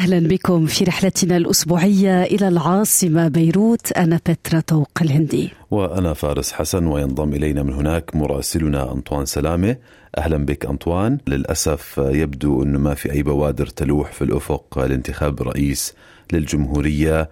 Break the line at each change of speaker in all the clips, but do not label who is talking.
أهلا بكم في رحلتنا الأسبوعية إلى العاصمة بيروت. أنا بترا طوق الهندي.
وأنا فارس حسن وينضم إلينا من هناك مراسلنا أنطوان سلامة. أهلا بك أنطوان. للأسف يبدو انه ما في أي بوادر تلوح في الأفق. لانتخاب رئيس للجمهورية.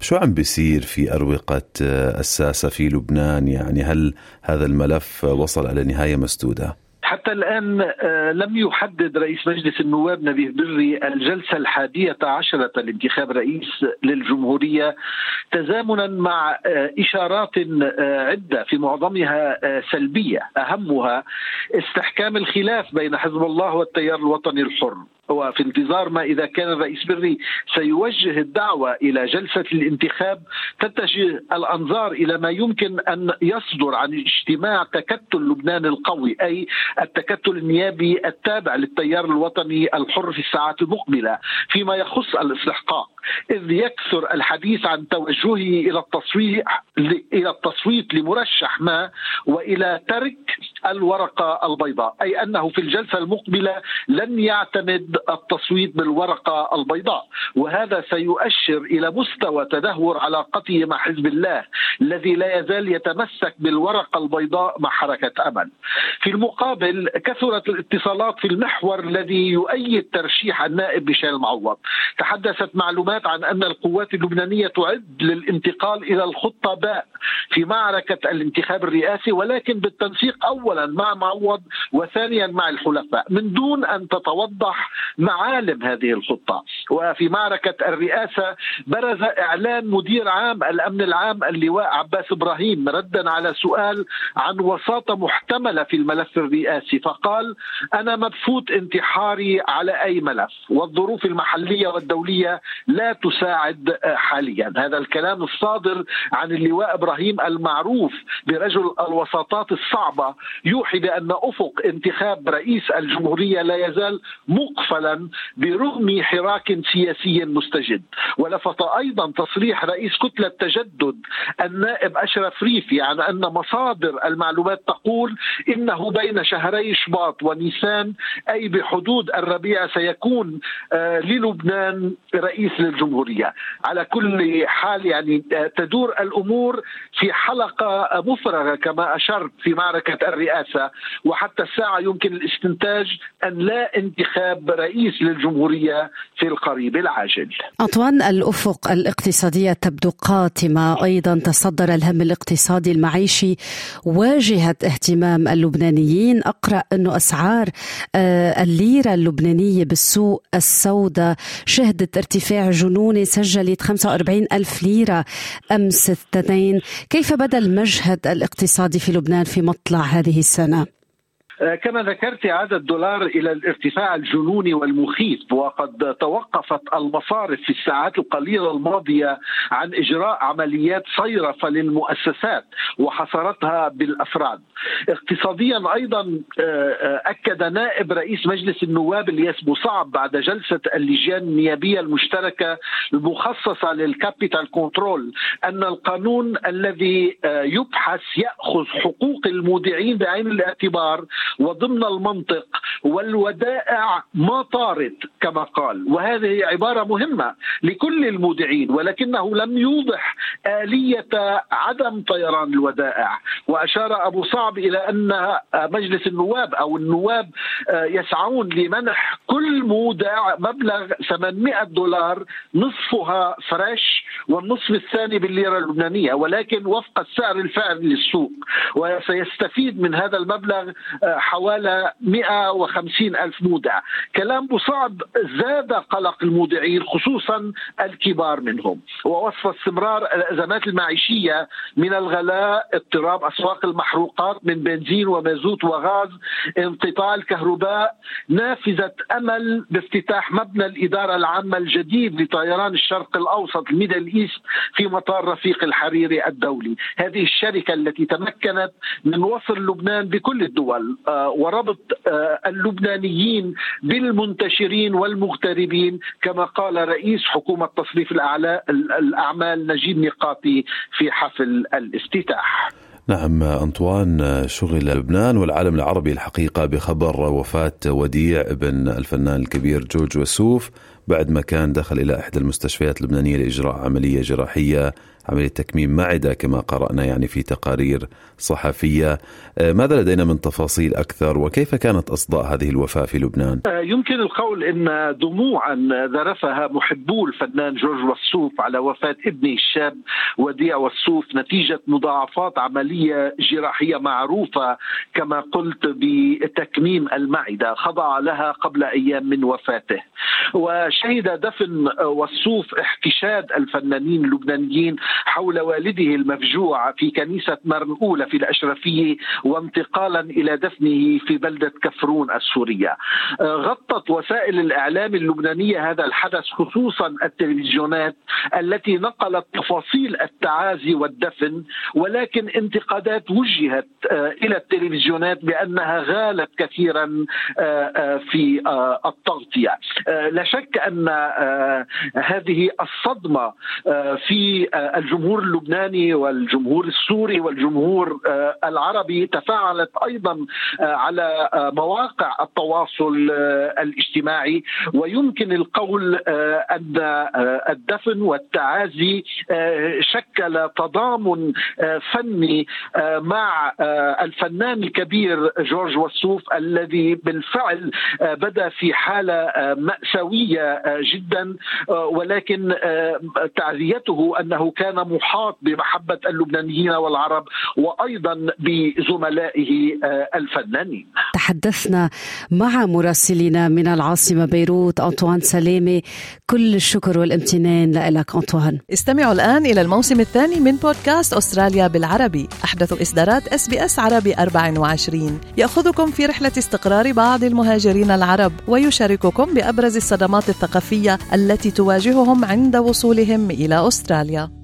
شو عم بيصير في أروقة الساسة في لبنان؟ يعني هل هذا الملف وصل على نهاية مسدودة؟
حتى الآن لم يحدد رئيس مجلس النواب نبيه بري الجلسة الحادية عشرة لانتخاب رئيس للجمهورية تزامنا مع إشارات عدة في معظمها سلبية أهمها استحكام الخلاف بين حزب الله والتيار الوطني الحر. وفي انتظار ما إذا كان الرئيس بري سيوجه الدعوة إلى جلسة الانتخاب تتجه الأنظار إلى ما يمكن أن يصدر عن اجتماع تكتل لبنان القوي أي التكتل النيابي التابع للتيار الوطني الحر في الساعات المقبلة فيما يخص الاستحقاق. إذ يكثر الحديث عن توجهه إلى التصويت إلى التصويت لمرشح ما وإلى ترك الورقة البيضاء أي أنه في الجلسة المقبلة لن يعتمد التصويت بالورقة البيضاء وهذا سيؤشر إلى مستوى تدهور علاقته مع حزب الله الذي لا يزال يتمسك بالورقة البيضاء مع حركة أمل. في المقابل كثرت الاتصالات في المحور الذي يؤيد ترشيح النائب ميشيل معوض. تحدثت معلومات عن أن القوات اللبنانية تعد للانتقال إلى الخطة باء في معركة الانتخاب الرئاسي ولكن بالتنسيق اولا مع معوض وثانيا مع الحلفاء من دون أن تتوضح معالم هذه الخطة. وفي معركة الرئاسة برز إعلان مدير عام الأمن العام اللواء عباس إبراهيم ردا على سؤال عن وساطة محتملة في الملف الرئاسي فقال أنا مبفوت انتحاري على أي ملف والظروف المحلية والدولية لا تساعد حاليا. هذا الكلام الصادر عن اللواء إبراهيم المعروف برجل الوساطات الصعبة يوحي بأن أفق انتخاب رئيس الجمهورية لا يزال مقفلا برغم حراك سياسي مستجد. ولفت أيضا تصريح رئيس كتلة تجدد النائب أشرف ريفي عن أن مصادر المعلومات تقول إنه بين شهري شباط ونيسان أي بحدود الربيع سيكون للبنان رئيس للجمهورية. على كل حال يعني تدور الأمور في حلقة مفرغة كما أشرت في معركة الرئاسه وحتى الساعة يمكن الاستنتاج أن لا انتخاب رئيس للجمهورية في القريب العاجل.
أنطوان الأفق الاقتصادية تبدو قاتمة. أيضا تصدر الهم الاقتصادي المعيشي واجهة اهتمام اللبنانيين. أقرأ أنه أسعار الليرة اللبنانية بالسوق السوداء شهدت ارتفاع جنوني سجلت 45 ألف ليرة أمس الاثنين. كيف بدأ المشهد الاقتصادي في لبنان في مطلع هذه hissanä
كما ذكرت عاد الدولار إلى الارتفاع الجنوني والمخيف وقد توقفت المصارف في الساعات القليلة الماضية عن إجراء عمليات صيرفة للمؤسسات وحصرتها بالأفراد. اقتصاديا أيضا أكد نائب رئيس مجلس النواب الياس بوصعب بعد جلسة اللجان النيابية المشتركة المخصصة لل capital control أن القانون الذي يبحث يأخذ حقوق المودعين بعين الاعتبار وضمن المنطق والودائع ما طارت كما قال. وهذه عبارة مهمة لكل المودعين ولكنه لم يوضح آلية عدم طيران الودائع. وأشار أبو صعب إلى أن مجلس النواب أو النواب يسعون لمنح كل مودع مبلغ 800 دولار نصفها فريش والنصف الثاني بالليرة اللبنانية ولكن وفق السعر الفعلي للسوق. وسيستفيد من هذا المبلغ حوالي وخمسين ألف مودع. كلام بوصعب زاد قلق المودعين خصوصا الكبار منهم. ووسط استمرار الأزمات المعيشية من الغلاء اضطراب أسواق المحروقات من بنزين ومازوت وغاز انقطاع الكهرباء نافذة أمل بافتتاح مبنى الإدارة العامة الجديد لطيران الشرق الأوسط ال Middle East في مطار رفيق الحريري الدولي. هذه الشركة التي تمكنت من وصل لبنان بكل الدول آه، وربط آه، اللبنانيين بالمنتشرين والمغتربين كما قال رئيس حكومة تصريف الأعمال نجيب ميقاتي في حفل الافتتاح.
نعم أنطوان شغل لبنان والعالم العربي الحقيقة بخبر وفاة وديع ابن الفنان الكبير جورج وسوف. بعد ما كان دخل إلى إحدى المستشفيات اللبنانية لإجراء عملية جراحية عملية تكميم معدة كما قرأنا يعني في تقارير صحفية آه، ماذا لدينا من تفاصيل أكثر وكيف كانت أصداء هذه الوفاة في لبنان؟
آه، يمكن القول أن دموعا ذرفها محبو الفنان جورج وسوف على وفاة ابنه الشاب وديع وسوف نتيجة مضاعفات عملية جراحية معروفة كما قلت بتكميم المعدة خضع لها قبل أيام من وفاته وشهد دفن وسوف احتشاد الفنانين اللبنانيين حول والده المفجوع في كنيسة مرن أولى في الأشرفية وانتقالا إلى دفنه في بلدة كفرون السورية. غطت وسائل الإعلام اللبنانية هذا الحدث خصوصا التلفزيونات التي نقلت تفاصيل التعازي والدفن ولكن انتقادات وجهت إلى التلفزيونات بأنها غالت كثيرا في التغطية. لا شك أن هذه الصدمة في الجمهور اللبناني والجمهور السوري والجمهور آه، العربي تفاعلت أيضا آه، على آه، مواقع التواصل الاجتماعي. ويمكن القول أن الدفن والتعازي شكل تضامن فني مع الفنان الكبير جورج وسوف الذي بالفعل بدا في حالة مأساوية. جدا ولكن تعزيته أنه كان محاط بمحبة اللبنانيين والعرب وأيضا بزملائه آه، الفنانين.
تحدثنا مع مراسلنا من العاصمة بيروت أنطوان سلامة كل الشكر والامتنان لك أنطوان.
استمعوا الآن إلى الموسم الثاني من بودكاست أستراليا بالعربي. أحدث إصدارات SBS عربي 24 يأخذكم في رحلة استقرار بعض المهاجرين العرب ويشارككم بأبرز الصدمات الثقافية التي تواجههم عند وصولهم إلى أستراليا.